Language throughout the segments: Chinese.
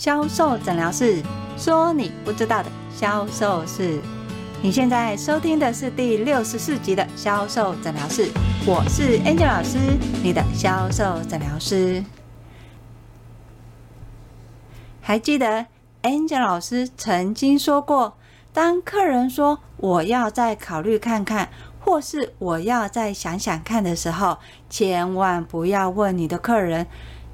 销售诊疗室，说你不知道的销售室。你现在收听的是第六十四集的销售诊疗室，我是 Angel 老师，你的销售诊疗师。还记得 Angel 老师曾经说过，当客人说我要再考虑看看，或是我要再想想看的时候，千万不要问你的客人。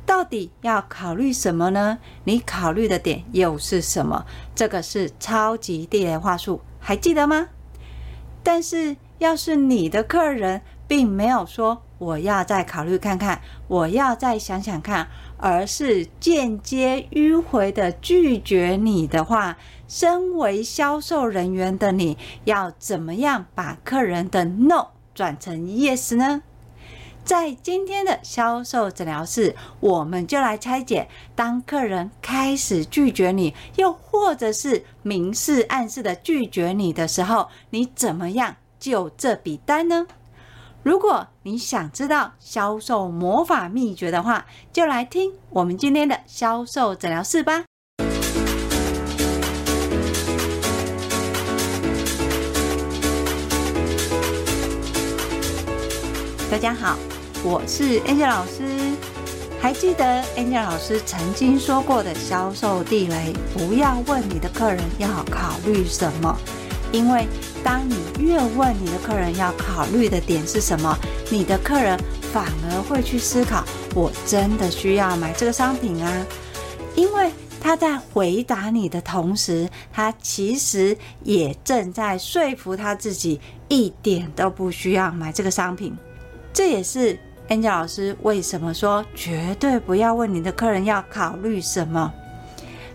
到底要考虑什么呢？你考虑的点又是什么？这个是超级地雷话术，还记得吗？但是要是你的客人并没有说我要再考虑看看，我要再想想看，而是间接迂回的拒绝你的话，身为销售人员的你要怎么样把客人的 no 转成 yes 呢？在今天的销售诊疗室，我们就来拆解：当客人开始拒绝你，又或者是明示暗示的拒绝你的时候，你怎么样就这笔单呢？如果你想知道销售魔法秘诀的话，就来听我们今天的销售诊疗室吧。大家好。我是 Angel 老师，还记得 Angel 老师曾经说过的销售地雷，不要问你的客人要考虑什么，因为当你越问你的客人要考虑的点是什么，你的客人反而会去思考，我真的需要买这个商品啊，因为他在回答你的同时，他其实也正在说服他自己，一点都不需要买这个商品，这也是。Angel 老师为什么说绝对不要问你的客人要考虑什么？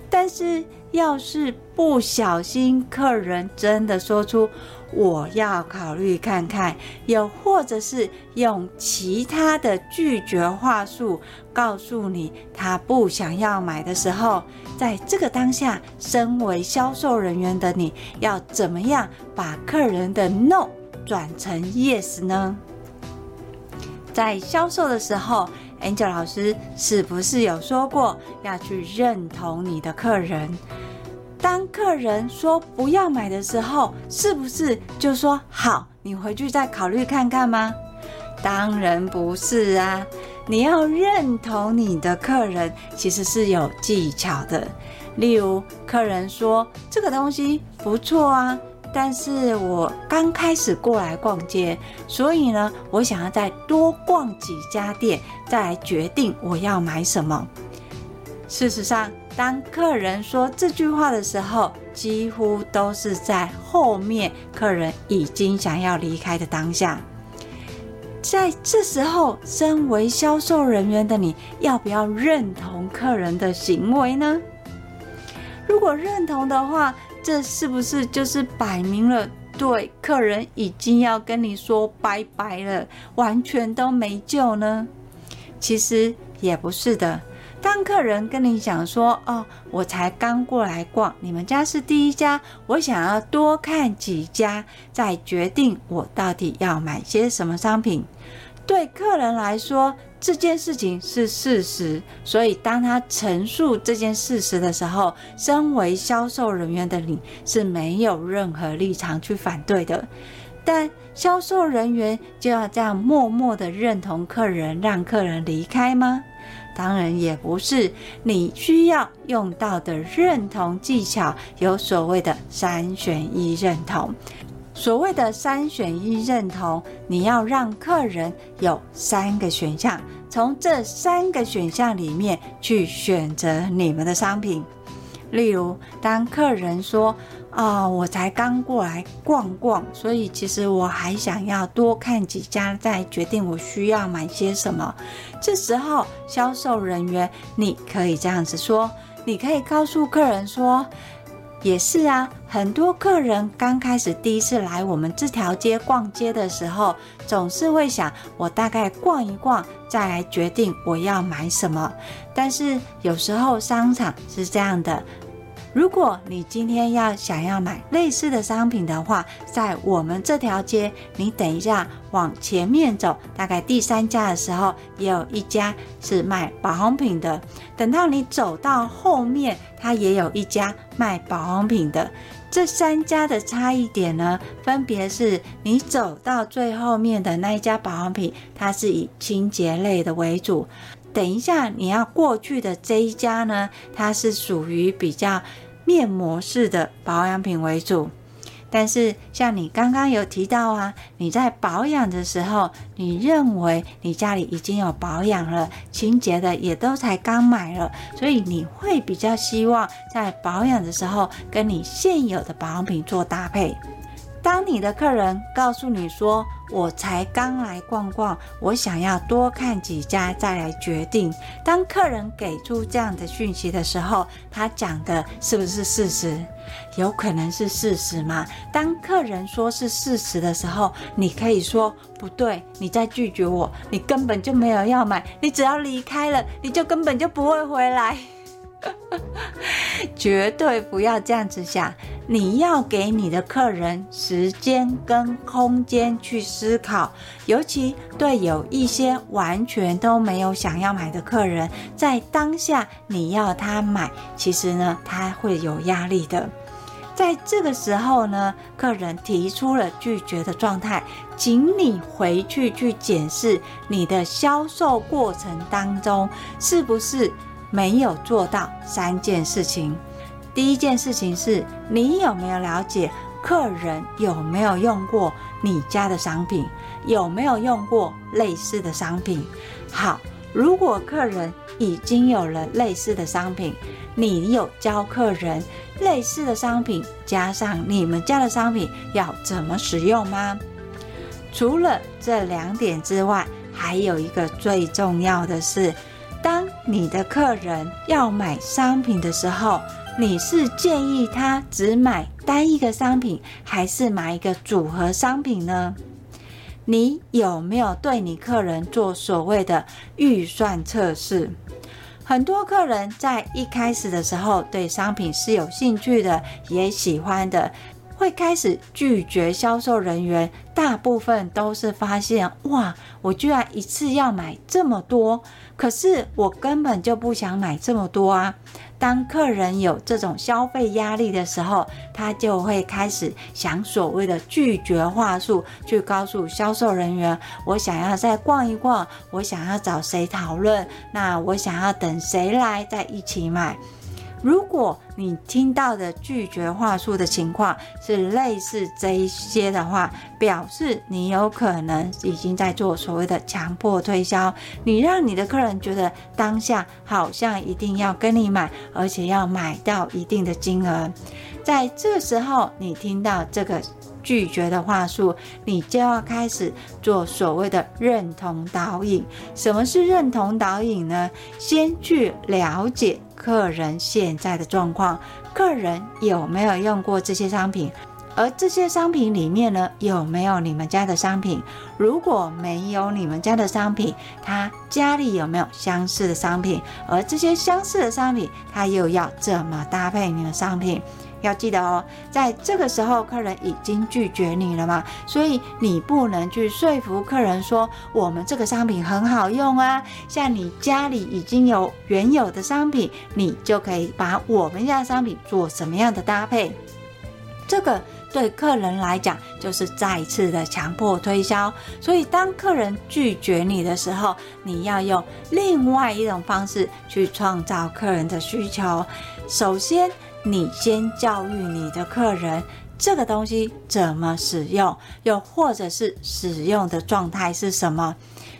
但是要是不小心，客人真的说出我要考虑看看，又或者是用其他的拒绝话术告诉你他不想要买的时候，在这个当下，身为销售人员的你要怎么样把客人的 no 转成 yes 呢？在销售的时候，Angel 老师是不是有说过要去认同你的客人？当客人说不要买的时候，是不是就说好，你回去再考虑看看吗？当然不是啊！你要认同你的客人，其实是有技巧的。例如，客人说这个东西不错啊。但是我刚开始过来逛街，所以呢，我想要再多逛几家店，再来决定我要买什么。事实上，当客人说这句话的时候，几乎都是在后面客人已经想要离开的当下。在这时候，身为销售人员的你，要不要认同客人的行为呢？如果认同的话，这是不是就是摆明了对客人已经要跟你说拜拜了，完全都没救呢？其实也不是的。当客人跟你讲说：“哦，我才刚过来逛，你们家是第一家，我想要多看几家，再决定我到底要买些什么商品。”对客人来说，这件事情是事实，所以当他陈述这件事实的时候，身为销售人员的你是没有任何立场去反对的。但销售人员就要这样默默的认同客人，让客人离开吗？当然也不是。你需要用到的认同技巧有所谓的三选一认同。所谓的三选一认同，你要让客人有三个选项，从这三个选项里面去选择你们的商品。例如，当客人说：“啊、哦，我才刚过来逛逛，所以其实我还想要多看几家，再决定我需要买些什么。”这时候，销售人员你可以这样子说，你可以告诉客人说。也是啊，很多客人刚开始第一次来我们这条街逛街的时候，总是会想，我大概逛一逛，再来决定我要买什么。但是有时候商场是这样的，如果你今天要想要买类似的商品的话，在我们这条街，你等一下往前面走，大概第三家的时候，也有一家是卖保养品的。等到你走到后面，它也有一家卖保养品的。这三家的差异点呢，分别是你走到最后面的那一家保养品，它是以清洁类的为主。等一下你要过去的这一家呢，它是属于比较面膜式的保养品为主。但是，像你刚刚有提到啊，你在保养的时候，你认为你家里已经有保养了，清洁的也都才刚买了，所以你会比较希望在保养的时候跟你现有的保养品做搭配。当你的客人告诉你说，我才刚来逛逛，我想要多看几家再来决定。当客人给出这样的讯息的时候，他讲的是不是事实？有可能是事实吗？当客人说是事实的时候，你可以说不对，你在拒绝我，你根本就没有要买，你只要离开了，你就根本就不会回来。绝对不要这样子想，你要给你的客人时间跟空间去思考，尤其对有一些完全都没有想要买的客人，在当下你要他买，其实呢，他会有压力的。在这个时候呢，客人提出了拒绝的状态，请你回去去检视你的销售过程当中是不是。没有做到三件事情。第一件事情是你有没有了解客人有没有用过你家的商品，有没有用过类似的商品？好，如果客人已经有了类似的商品，你有教客人类似的商品加上你们家的商品要怎么使用吗？除了这两点之外，还有一个最重要的是。你的客人要买商品的时候，你是建议他只买单一个商品，还是买一个组合商品呢？你有没有对你客人做所谓的预算测试？很多客人在一开始的时候对商品是有兴趣的，也喜欢的。会开始拒绝销售人员，大部分都是发现哇，我居然一次要买这么多，可是我根本就不想买这么多啊。当客人有这种消费压力的时候，他就会开始想所谓的拒绝话术，去告诉销售人员，我想要再逛一逛，我想要找谁讨论，那我想要等谁来再一起买。如果你听到的拒绝话术的情况是类似这一些的话，表示你有可能已经在做所谓的强迫推销。你让你的客人觉得当下好像一定要跟你买，而且要买到一定的金额。在这个时候，你听到这个拒绝的话术，你就要开始做所谓的认同导引。什么是认同导引呢？先去了解。客人现在的状况，客人有没有用过这些商品？而这些商品里面呢，有没有你们家的商品？如果没有你们家的商品，他家里有没有相似的商品？而这些相似的商品，他又要怎么搭配你的商品？要记得哦，在这个时候，客人已经拒绝你了嘛，所以你不能去说服客人说我们这个商品很好用啊。像你家里已经有原有的商品，你就可以把我们家的商品做什么样的搭配？这个对客人来讲就是再次的强迫推销。所以当客人拒绝你的时候，你要用另外一种方式去创造客人的需求。首先。你先教育你的客人这个东西怎么使用，又或者是使用的状态是什么。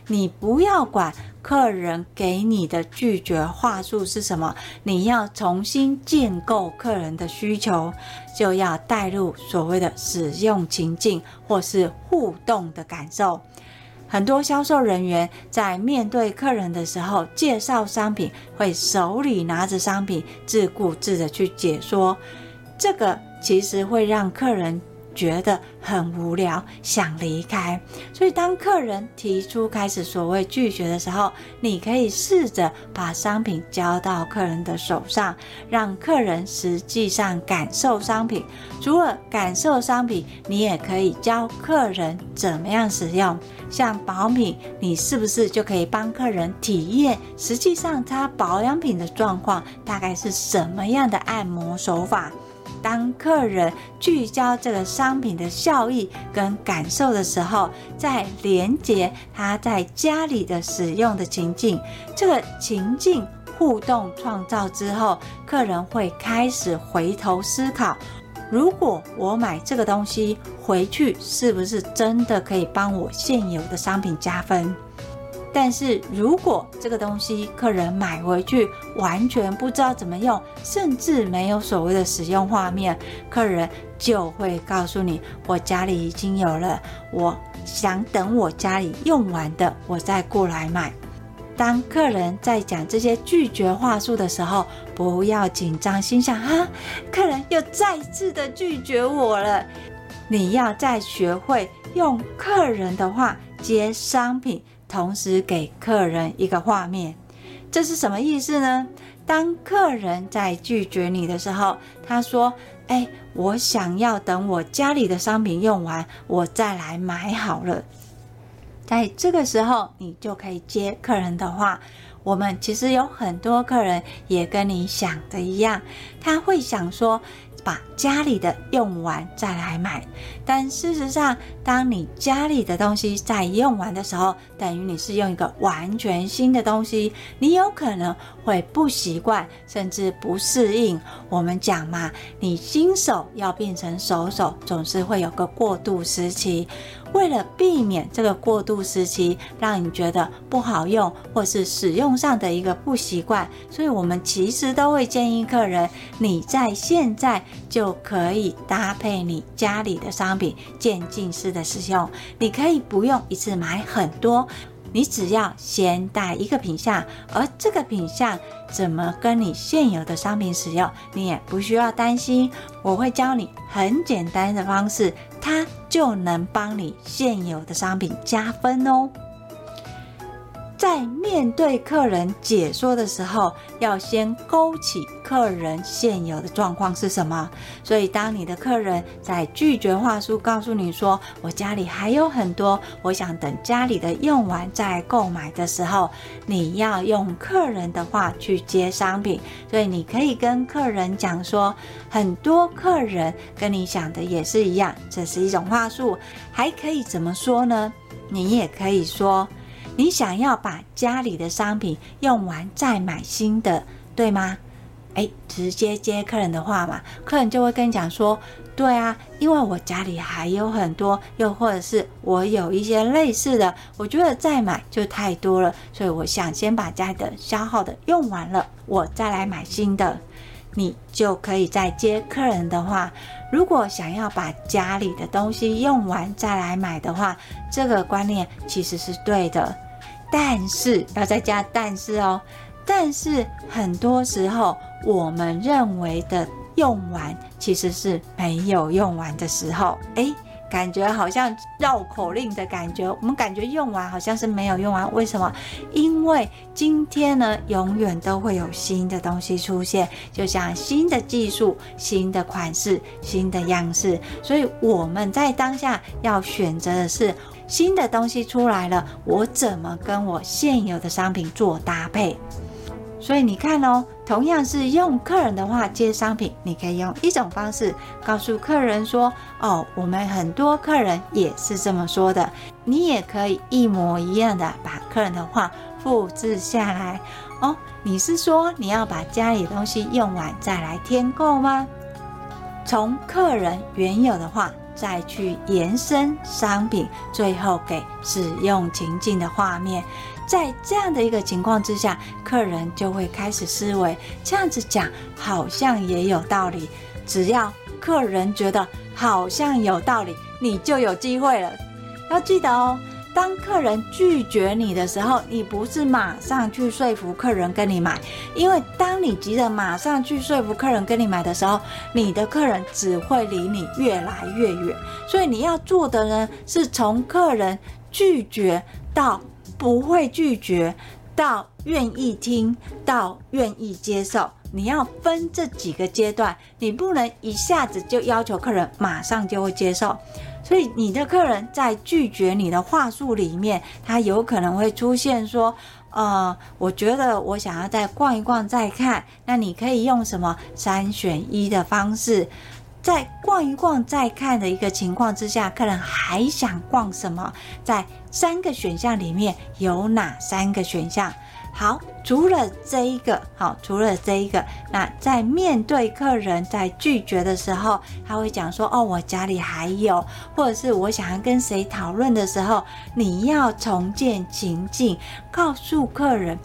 你不要管客人给你的拒绝话术是什么，你要重新建构客人的需求，就要带入所谓的使用情境或是互动的感受。很多销售人员在面对客人的时候，介绍商品会手里拿着商品，自顾自的去解说。这个其实会让客人觉得很无聊，想离开。所以，当客人提出开始所谓拒绝的时候，你可以试着把商品交到客人的手上，让客人实际上感受商品。除了感受商品，你也可以教客人怎么样使用。像保养品，你是不是就可以帮客人体验实际上他保养品的状况，大概是什么样的按摩手法？当客人聚焦这个商品的效益跟感受的时候，再连接他在家里的使用的情境，这个情境互动创造之后，客人会开始回头思考：如果我买这个东西回去，是不是真的可以帮我现有的商品加分？但是如果这个东西客人买回去完全不知道怎么用，甚至没有所谓的使用画面，客人就会告诉你：“我家里已经有了，我想等我家里用完的，我再过来买。”当客人在讲这些拒绝话术的时候，不要紧张，心想：“哈，客人又再次的拒绝我了。”你要再学会用客人的话接商品。同时给客人一个画面，这是什么意思呢？当客人在拒绝你的时候，他说：“哎，我想要等我家里的商品用完，我再来买好了。”在这个时候，你就可以接客人的话。我们其实有很多客人也跟你想的一样，他会想说。把家里的用完再来买，但事实上，当你家里的东西在用完的时候，等于你是用一个完全新的东西，你有可能会不习惯，甚至不适应。我们讲嘛，你新手要变成熟手，总是会有个过渡时期。为了避免这个过渡时期让你觉得不好用，或是使用上的一个不习惯，所以我们其实都会建议客人，你在现在就可以搭配你家里的商品渐进式的使用。你可以不用一次买很多，你只要先带一个品项，而这个品项怎么跟你现有的商品使用，你也不需要担心。我会教你很简单的方式。它就能帮你现有的商品加分哦。在面对客人解说的时候，要先勾起客人现有的状况是什么。所以，当你的客人在拒绝话术告诉你说：“我家里还有很多，我想等家里的用完再购买的时候”，你要用客人的话去接商品。所以，你可以跟客人讲说：“很多客人跟你想的也是一样，这是一种话术。”还可以怎么说呢？你也可以说。你想要把家里的商品用完再买新的，对吗？诶，直接接客人的话嘛，客人就会跟你讲说，对啊，因为我家里还有很多，又或者是我有一些类似的，我觉得再买就太多了，所以我想先把家里的消耗的用完了，我再来买新的。你就可以再接客人的话，如果想要把家里的东西用完再来买的话，这个观念其实是对的，但是要再加但是哦，但是很多时候我们认为的用完，其实是没有用完的时候，诶。感觉好像绕口令的感觉，我们感觉用完好像是没有用完，为什么？因为今天呢，永远都会有新的东西出现，就像新的技术、新的款式、新的样式，所以我们在当下要选择的是新的东西出来了，我怎么跟我现有的商品做搭配？所以你看哦，同样是用客人的话接商品，你可以用一种方式告诉客人说：“哦，我们很多客人也是这么说的。”你也可以一模一样的把客人的话复制下来。哦，你是说你要把家里东西用完再来添购吗？从客人原有的话再去延伸商品，最后给使用情境的画面。在这样的一个情况之下，客人就会开始思维，这样子讲好像也有道理。只要客人觉得好像有道理，你就有机会了。要记得哦，当客人拒绝你的时候，你不是马上去说服客人跟你买，因为当你急着马上去说服客人跟你买的时候，你的客人只会离你越来越远。所以你要做的呢，是从客人拒绝到不会拒绝，到愿意听，到愿意接受。你要分这几个阶段，你不能一下子就要求客人马上就会接受。所以你的客人在拒绝你的话术里面，他有可能会出现说，呃，我觉得我想要再逛一逛再看，那你可以用什么三选一的方式，在逛一逛再看的一个情况之下，客人还想逛什么？在三个选项里面有哪三个选项？好，除了这一个，好，除了这一个，那在面对客人在拒绝的时候，他会讲说：“哦，我家里还有，或者是我想要跟谁讨论的时候，你要重建情境，告诉客人，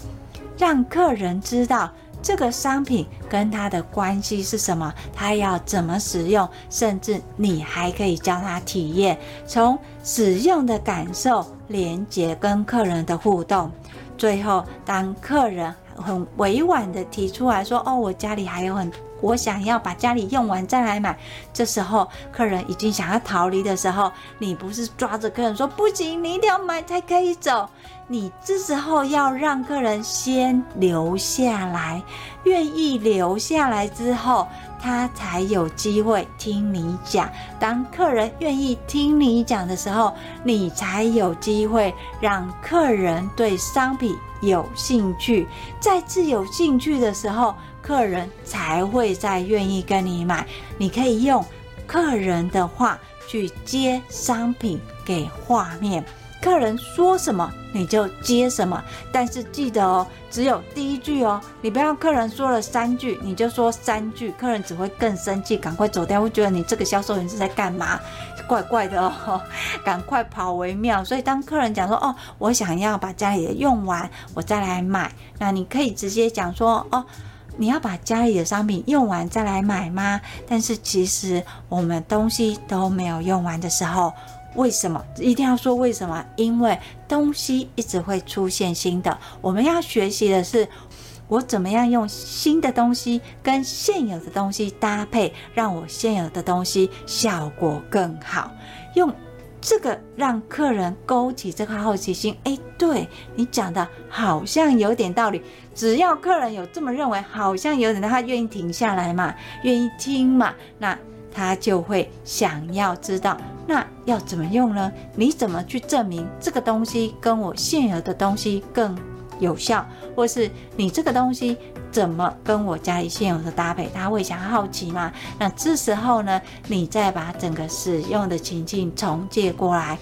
让客人知道这个商品跟他的关系是什么，他要怎么使用，甚至你还可以教他体验，从使用的感受连接跟客人的互动。”最后，当客人很委婉地提出来说：“哦，我家里还有很，我想要把家里用完再来买。”这时候，客人已经想要逃离的时候，你不是抓着客人说：“不行，你一定要买才可以走。”你这时候要让客人先留下来，愿意留下来之后，他才有机会听你讲。当客人愿意听你讲的时候，你才有机会让客人对商品有兴趣。再次有兴趣的时候，客人才会再愿意跟你买。你可以用客人的话去接商品给画面。客人说什么你就接什么，但是记得哦，只有第一句哦，你不要客人说了三句你就说三句，客人只会更生气，赶快走掉，会觉得你这个销售员是在干嘛？怪怪的哦，赶快跑为妙。所以当客人讲说哦，我想要把家里的用完，我再来买，那你可以直接讲说哦，你要把家里的商品用完再来买吗？但是其实我们东西都没有用完的时候。为什么一定要说为什么？因为东西一直会出现新的。我们要学习的是，我怎么样用新的东西跟现有的东西搭配，让我现有的东西效果更好。用这个让客人勾起这个好奇心。诶，对你讲的好像有点道理。只要客人有这么认为，好像有点，他愿意停下来嘛，愿意听嘛，那。他就会想要知道，那要怎么用呢？你怎么去证明这个东西跟我现有的东西更有效，或是你这个东西怎么跟我家里现有的搭配？他会想好奇吗？那这时候呢，你再把整个使用的情境重借过来。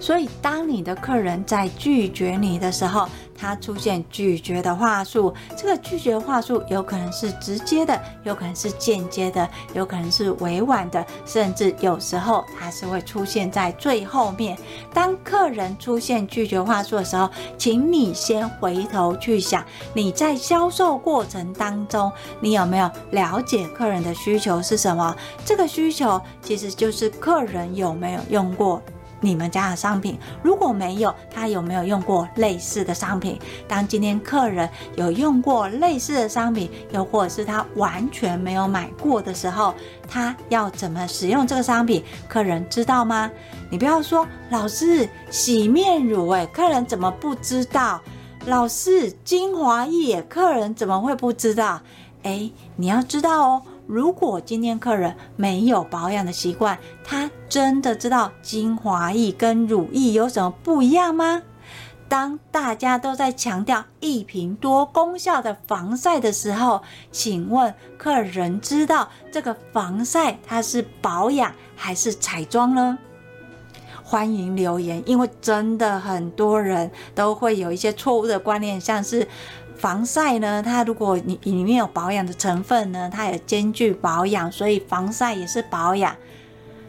所以，当你的客人在拒绝你的时候，他出现拒绝的话术，这个拒绝话术有可能是直接的，有可能是间接的，有可能是委婉的，甚至有时候它是会出现在最后面。当客人出现拒绝话术的时候，请你先回头去想，你在销售过程当中，你有没有了解客人的需求是什么？这个需求其实就是客人有没有用过。你们家的商品，如果没有，他有没有用过类似的商品？当今天客人有用过类似的商品，又或者是他完全没有买过的时候，他要怎么使用这个商品？客人知道吗？你不要说，老师洗面乳，诶，客人怎么不知道？老师精华液，客人怎么会不知道？诶，你要知道哦。如果今天客人没有保养的习惯，他真的知道精华液跟乳液有什么不一样吗？当大家都在强调一瓶多功效的防晒的时候，请问客人知道这个防晒它是保养还是彩妆呢？欢迎留言，因为真的很多人都会有一些错误的观念，像是。防晒呢，它如果你里面有保养的成分呢，它也兼具保养，所以防晒也是保养。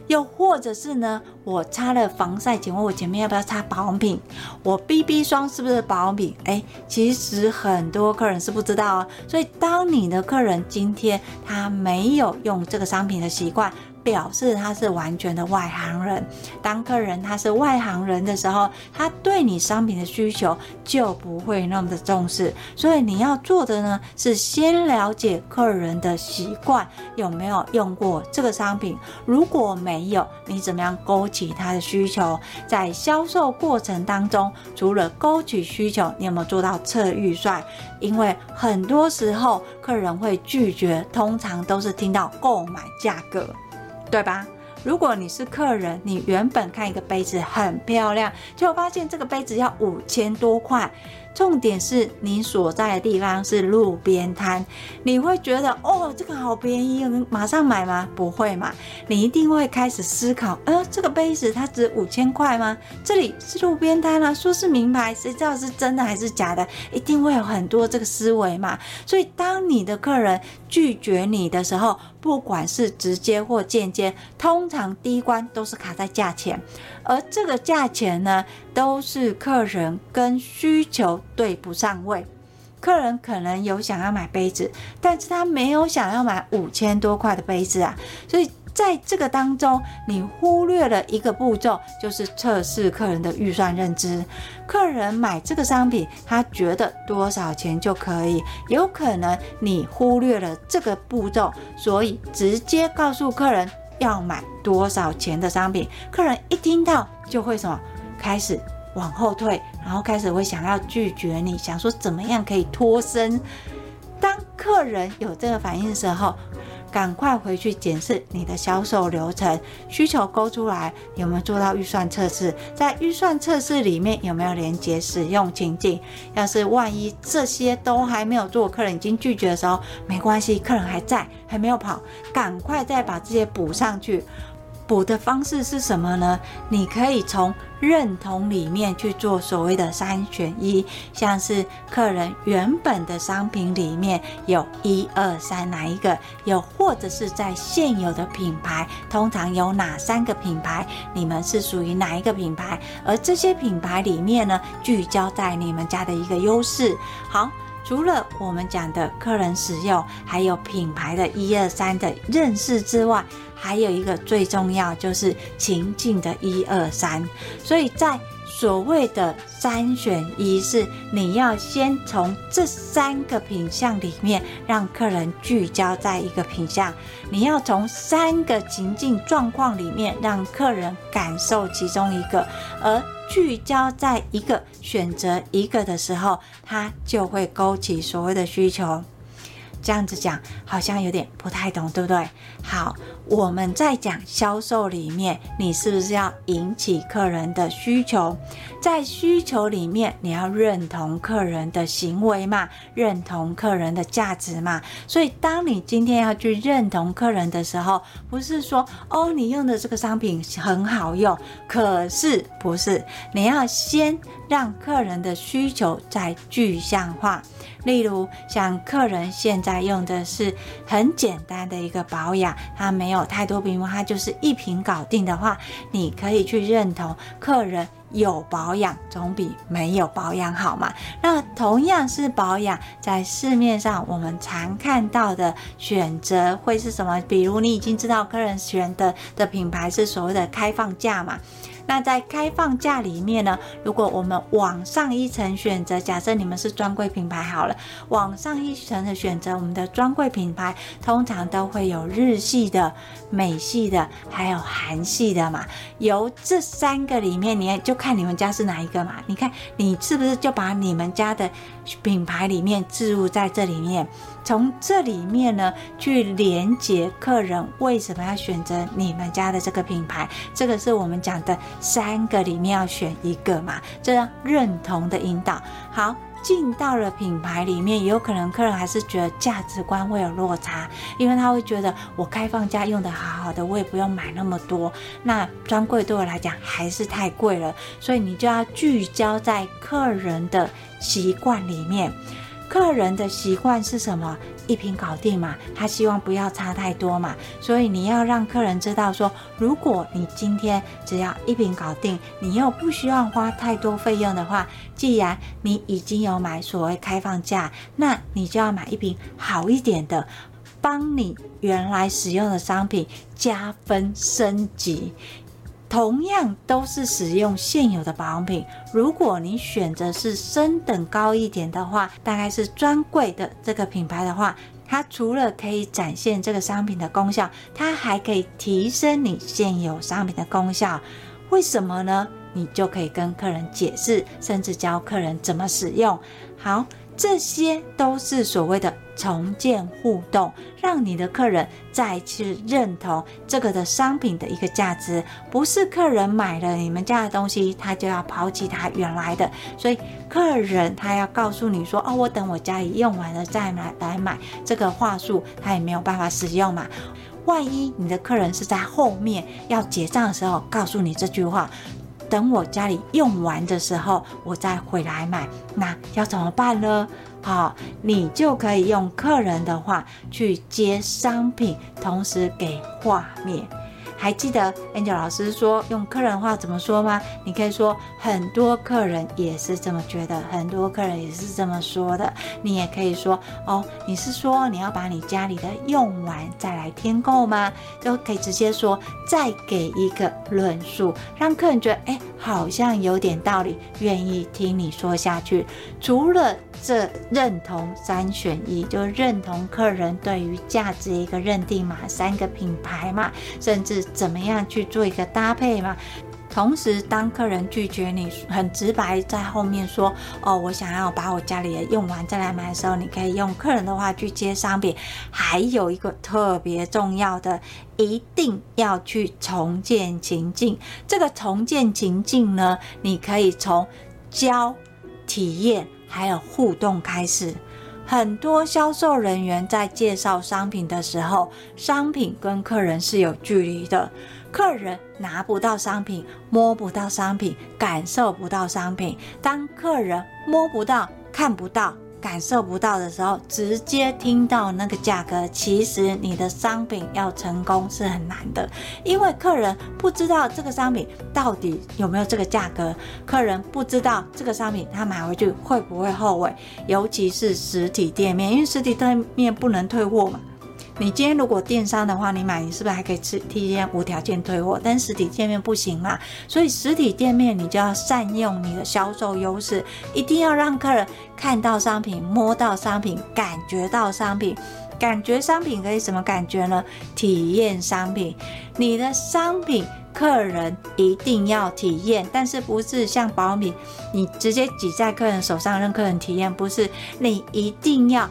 又或者是呢，我擦了防晒，请问我前面要不要擦保养品？我 BB 霜是不是保养品？诶，其实很多客人是不知道哦。所以当你的客人今天他没有用这个商品的习惯，表示他是完全的外行人。当客人他是外行人的时候，他对你商品的需求就不会那么的重视。所以你要做的呢，是先了解客人的习惯，有没有用过这个商品。如果没有，你怎么样勾起他的需求？在销售过程当中，除了勾起需求，你有没有做到测预算？因为很多时候客人会拒绝，通常都是听到购买价格，对吧？如果你是客人，你原本看一个杯子很漂亮，结果发现这个杯子要五千多块。重点是你所在的地方是路边摊，你会觉得哦，这个好便宜，马上买吗？不会嘛，你一定会开始思考，呃，这个杯子它值五千块吗？这里是路边摊啊，说是名牌，谁知道是真的还是假的？一定会有很多这个思维嘛。所以当你的客人拒绝你的时候，不管是直接或间接，通常第一关都是卡在价钱。而这个价钱呢，都是客人跟需求对不上位。客人可能有想要买杯子，但是他没有想要买五千多块的杯子啊。所以在这个当中，你忽略了一个步骤，就是测试客人的预算认知。客人买这个商品，他觉得多少钱就可以？有可能你忽略了这个步骤，所以直接告诉客人。要买多少钱的商品，客人一听到就会什么，开始往后退，然后开始会想要拒绝你，想说怎么样可以脱身。当客人有这个反应的时候，赶快回去检视你的销售流程，需求勾出来，有没有做到预算测试？在预算测试里面有没有连接使用情境？要是万一这些都还没有做，客人已经拒绝的时候，没关系，客人还在，还没有跑，赶快再把这些补上去。补的方式是什么呢？你可以从认同里面去做所谓的三选一，像是客人原本的商品里面有一二三哪一个，又或者是在现有的品牌，通常有哪三个品牌，你们是属于哪一个品牌？而这些品牌里面呢，聚焦在你们家的一个优势。好，除了我们讲的客人使用，还有品牌的一二三的认识之外。还有一个最重要就是情境的一二三，所以在所谓的三选一，是你要先从这三个品项里面让客人聚焦在一个品项，你要从三个情境状况里面让客人感受其中一个，而聚焦在一个选择一个的时候，他就会勾起所谓的需求。这样子讲好像有点不太懂，对不对？好，我们在讲销售里面，你是不是要引起客人的需求？在需求里面，你要认同客人的行为嘛，认同客人的价值嘛。所以，当你今天要去认同客人的时候，不是说哦，你用的这个商品很好用，可是不是，你要先让客人的需求再具象化。例如，像客人现在用的是很简单的一个保养，它没有太多屏幕，它就是一瓶搞定的话，你可以去认同客人有保养总比没有保养好嘛。那同样是保养，在市面上我们常看到的选择会是什么？比如你已经知道客人选的的品牌是所谓的开放价嘛。那在开放价里面呢，如果我们往上一层选择，假设你们是专柜品牌好了，往上一层的选择，我们的专柜品牌通常都会有日系的、美系的，还有韩系的嘛。由这三个里面，你就看你们家是哪一个嘛。你看你是不是就把你们家的品牌里面置入在这里面？从这里面呢，去连接客人为什么要选择你们家的这个品牌，这个是我们讲的三个里面要选一个嘛，这样认同的引导。好，进到了品牌里面，有可能客人还是觉得价值观会有落差，因为他会觉得我开放价用的好好的，我也不用买那么多，那专柜对我来讲还是太贵了，所以你就要聚焦在客人的习惯里面。客人的习惯是什么？一瓶搞定嘛，他希望不要差太多嘛，所以你要让客人知道说，如果你今天只要一瓶搞定，你又不需要花太多费用的话，既然你已经有买所谓开放价，那你就要买一瓶好一点的。帮你原来使用的商品加分升级。同样都是使用现有的保养品，如果你选择是升等高一点的话，大概是专柜的这个品牌的话，它除了可以展现这个商品的功效，它还可以提升你现有商品的功效。为什么呢？你就可以跟客人解释，甚至教客人怎么使用。好。这些都是所谓的重建互动，让你的客人再次认同这个的商品的一个价值。不是客人买了你们家的东西，他就要抛弃他原来的。所以客人他要告诉你说：“哦，我等我家里用完了再来来买。”这个话术他也没有办法使用嘛。万一你的客人是在后面要结账的时候告诉你这句话。等我家里用完的时候，我再回来买，那要怎么办呢？好，你就可以用客人的话去接商品，同时给画面。还记得 Angel 老师说用客人话怎么说吗？你可以说很多客人也是这么觉得，很多客人也是这么说的。你也可以说哦，你是说你要把你家里的用完再来添购吗？就可以直接说，再给一个论述，让客人觉得哎，好像有点道理，愿意听你说下去。除了这认同三选一，就认同客人对于价值一个认定嘛，三个品牌嘛，甚至怎么样去做一个搭配嘛。同时，当客人拒绝你，很直白在后面说：“哦，我想要把我家里的用完再来买的时候，你可以用客人的话去接商品。”还有一个特别重要的，一定要去重建情境。这个重建情境呢，你可以从教体验。还有互动开始，很多销售人员在介绍商品的时候，商品跟客人是有距离的，客人拿不到商品，摸不到商品，感受不到商品。当客人摸不到、看不到。感受不到的时候，直接听到那个价格，其实你的商品要成功是很难的，因为客人不知道这个商品到底有没有这个价格，客人不知道这个商品他买回去会不会后悔，尤其是实体店面，因为实体店面不能退货嘛。你今天如果电商的话，你买你是不是还可以吃提前无条件退货？但实体店面不行嘛，所以实体店面你就要善用你的销售优势，一定要让客人看到商品、摸到商品、感觉到商品。感觉商品可以什么感觉呢？体验商品，你的商品客人一定要体验，但是不是像保养品，你直接挤在客人手上让客人体验，不是，你一定要。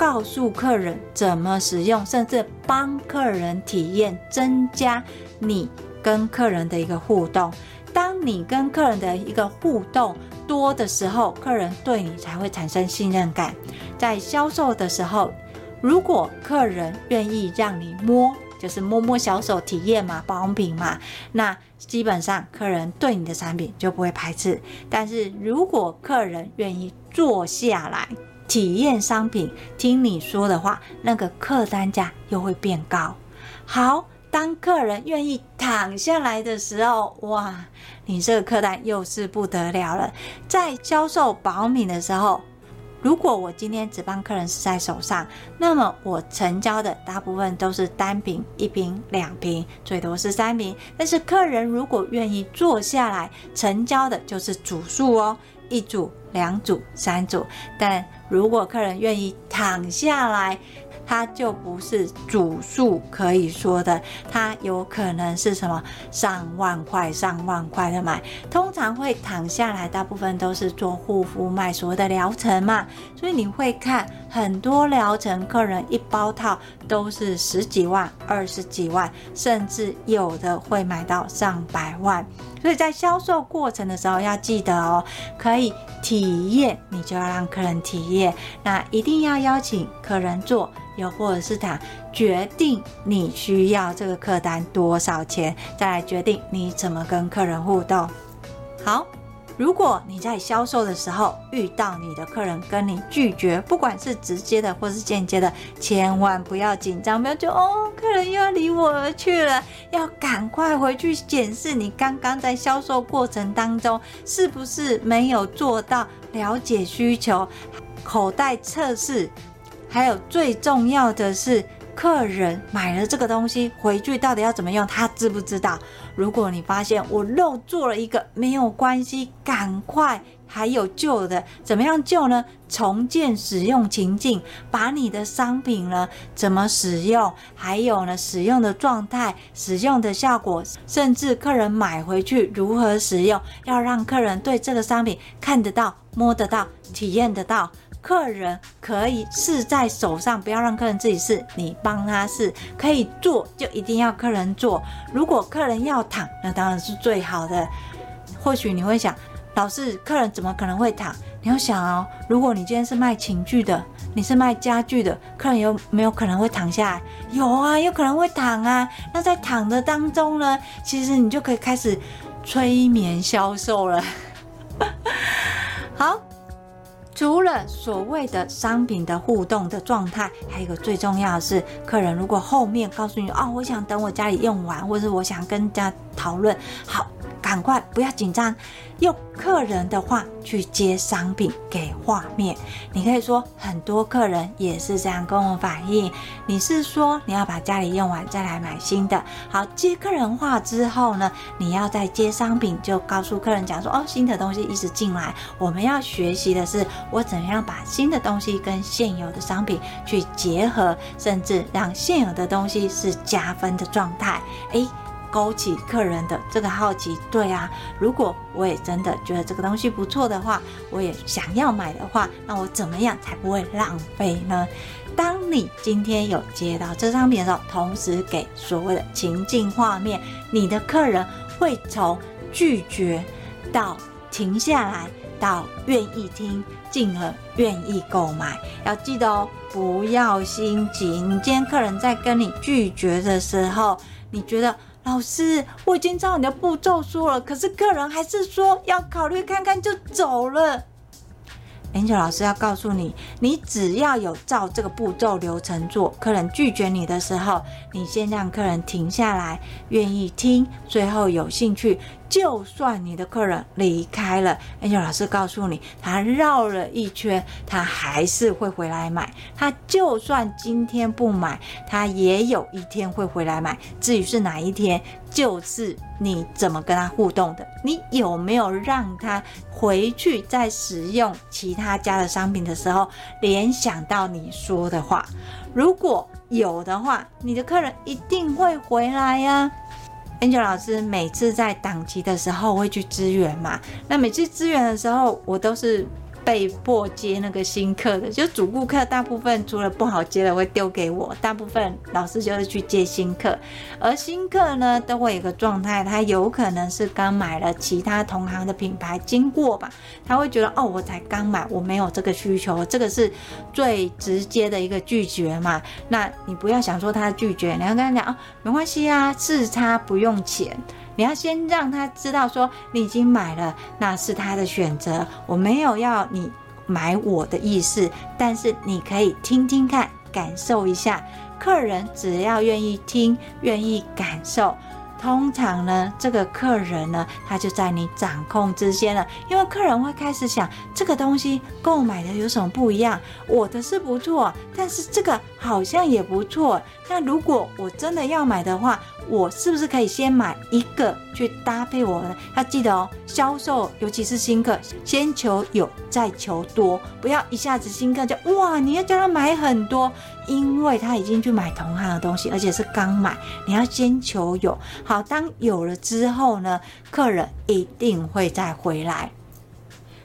告诉客人怎么使用，甚至帮客人体验，增加你跟客人的一个互动。当你跟客人的一个互动多的时候，客人对你才会产生信任感。在销售的时候，如果客人愿意让你摸，就是摸摸小手体验嘛，保养品嘛，那基本上客人对你的产品就不会排斥。但是如果客人愿意坐下来，体验商品，听你说的话，那个客单价又会变高。好，当客人愿意躺下来的时候，哇，你这个客单又是不得了了。在销售保养品的时候，如果我今天只帮客人试在手上，那么我成交的大部分都是单瓶、一瓶、两瓶，最多是三瓶。但是客人如果愿意坐下来，成交的就是组数哦，一组。两组、三组，但如果客人愿意躺下来，它就不是主数可以说的，它有可能是什么上万块、上万块的买。通常会躺下来，大部分都是做护肤卖所谓的疗程嘛，所以你会看很多疗程，客人一包套都是十几万、二十几万，甚至有的会买到上百万。所以在销售过程的时候要记得哦，可以体验，你就要让客人体验，那一定要邀请客人做。又或者是他决定你需要这个客单多少钱，再来决定你怎么跟客人互动。好，如果你在销售的时候遇到你的客人跟你拒绝，不管是直接的或是间接的，千万不要紧张，不要就哦，客人又要离我而去了，要赶快回去检视你刚刚在销售过程当中是不是没有做到了解需求，口袋测试。还有最重要的是，客人买了这个东西回去到底要怎么用，他知不知道？如果你发现我漏做了一个，没有关系，赶快。还有旧的，怎么样旧呢？重建使用情境，把你的商品呢怎么使用，还有呢使用的状态、使用的效果，甚至客人买回去如何使用，要让客人对这个商品看得到、摸得到、体验得到。客人可以试在手上，不要让客人自己试，你帮他试。可以做就一定要客人做。如果客人要躺，那当然是最好的。或许你会想。老师，客人怎么可能会躺？你要想哦，如果你今天是卖寝具的，你是卖家具的，客人有没有可能会躺下来？有啊，有可能会躺啊。那在躺的当中呢，其实你就可以开始催眠销售了。好，除了所谓的商品的互动的状态，还有一个最重要的是，客人如果后面告诉你哦，我想等我家里用完，或者是我想跟家讨论，好。赶快不要紧张，用客人的话去接商品给画面。你可以说很多客人也是这样跟我反映。你是说你要把家里用完再来买新的？好，接客人话之后呢，你要再接商品，就告诉客人讲说哦，新的东西一直进来，我们要学习的是我怎样把新的东西跟现有的商品去结合，甚至让现有的东西是加分的状态。诶。勾起客人的这个好奇，对啊，如果我也真的觉得这个东西不错的话，我也想要买的话，那我怎么样才不会浪费呢？当你今天有接到这商品的时候，同时给所谓的情境画面，你的客人会从拒绝到停下来，到愿意听，进而愿意购买。要记得哦，不要心急。你今天客人在跟你拒绝的时候，你觉得。老师，我已经照你的步骤说了，可是客人还是说要考虑看看就走了。Angel 老师要告诉你，你只要有照这个步骤流程做，客人拒绝你的时候，你先让客人停下来，愿意听，最后有兴趣。就算你的客人离开了，Angel 老师告诉你，他绕了一圈，他还是会回来买。他就算今天不买，他也有一天会回来买。至于是哪一天，就是你怎么跟他互动的，你有没有让他回去再使用其他家的商品的时候，联想到你说的话。如果有的话，你的客人一定会回来呀。Angel 老师每次在档期的时候会去支援嘛，那每次支援的时候，我都是。被迫接那个新客的，就主顾客大部分除了不好接的会丢给我，大部分老师就是去接新客，而新客呢都会有个状态，他有可能是刚买了其他同行的品牌经过吧，他会觉得哦，我才刚买，我没有这个需求，这个是最直接的一个拒绝嘛。那你不要想说他拒绝，你要跟他讲哦，没关系啊，试差不用钱。你要先让他知道，说你已经买了，那是他的选择，我没有要你买我的意思，但是你可以听听看，感受一下。客人只要愿意听，愿意感受。通常呢，这个客人呢，他就在你掌控之间了，因为客人会开始想，这个东西购买的有什么不一样？我的是不错，但是这个好像也不错。那如果我真的要买的话，我是不是可以先买一个去搭配我的？要记得哦，销售尤其是新客，先求有再求多，不要一下子新客就哇，你要叫他买很多。因为他已经去买同行的东西，而且是刚买，你要先求有。好，当有了之后呢，客人一定会再回来。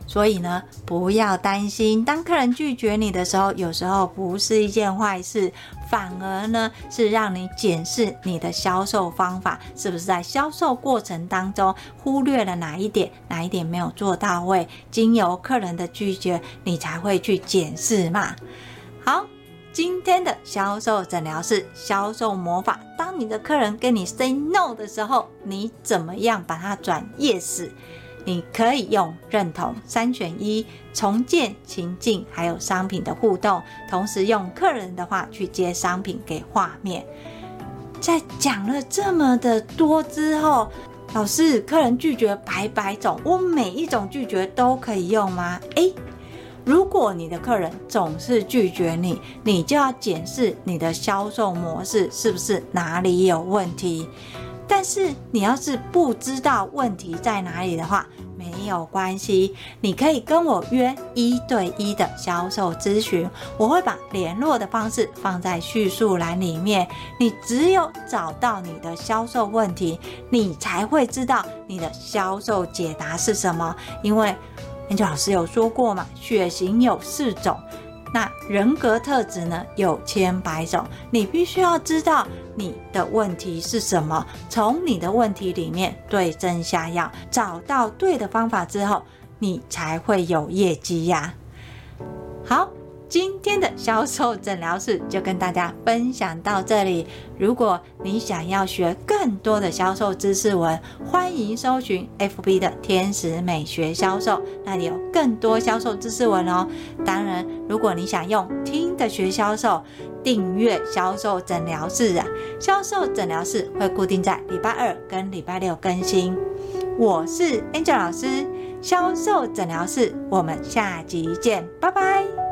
所以呢，不要担心，当客人拒绝你的时候，有时候不是一件坏事，反而呢是让你检视你的销售方法是不是在销售过程当中忽略了哪一点，哪一点没有做到位。经由客人的拒绝，你才会去检视嘛。好。今天的销售诊疗室销售魔法，当你的客人跟你 say no 的时候，你怎么样把它转 yes？你可以用认同三选一，重建情境，还有商品的互动，同时用客人的话去接商品给画面。在讲了这么的多之后，老师，客人拒绝百百种，我每一种拒绝都可以用吗？诶如果你的客人总是拒绝你，你就要检视你的销售模式是不是哪里有问题。但是你要是不知道问题在哪里的话，没有关系，你可以跟我约一对一的销售咨询，我会把联络的方式放在叙述栏里面。你只有找到你的销售问题，你才会知道你的销售解答是什么，因为。恩久老师有说过嘛，血型有四种，那人格特质呢有千百种，你必须要知道你的问题是什么，从你的问题里面对症下药，找到对的方法之后，你才会有业绩呀。好。今天的销售诊疗室就跟大家分享到这里。如果你想要学更多的销售知识文，欢迎搜寻 FB 的天使美学销售，那里有更多销售知识文哦。当然，如果你想用听的学销售，订阅销售诊疗室啊，销售诊疗室会固定在礼拜二跟礼拜六更新。我是 Angel 老师，销售诊疗室，我们下集见，拜拜。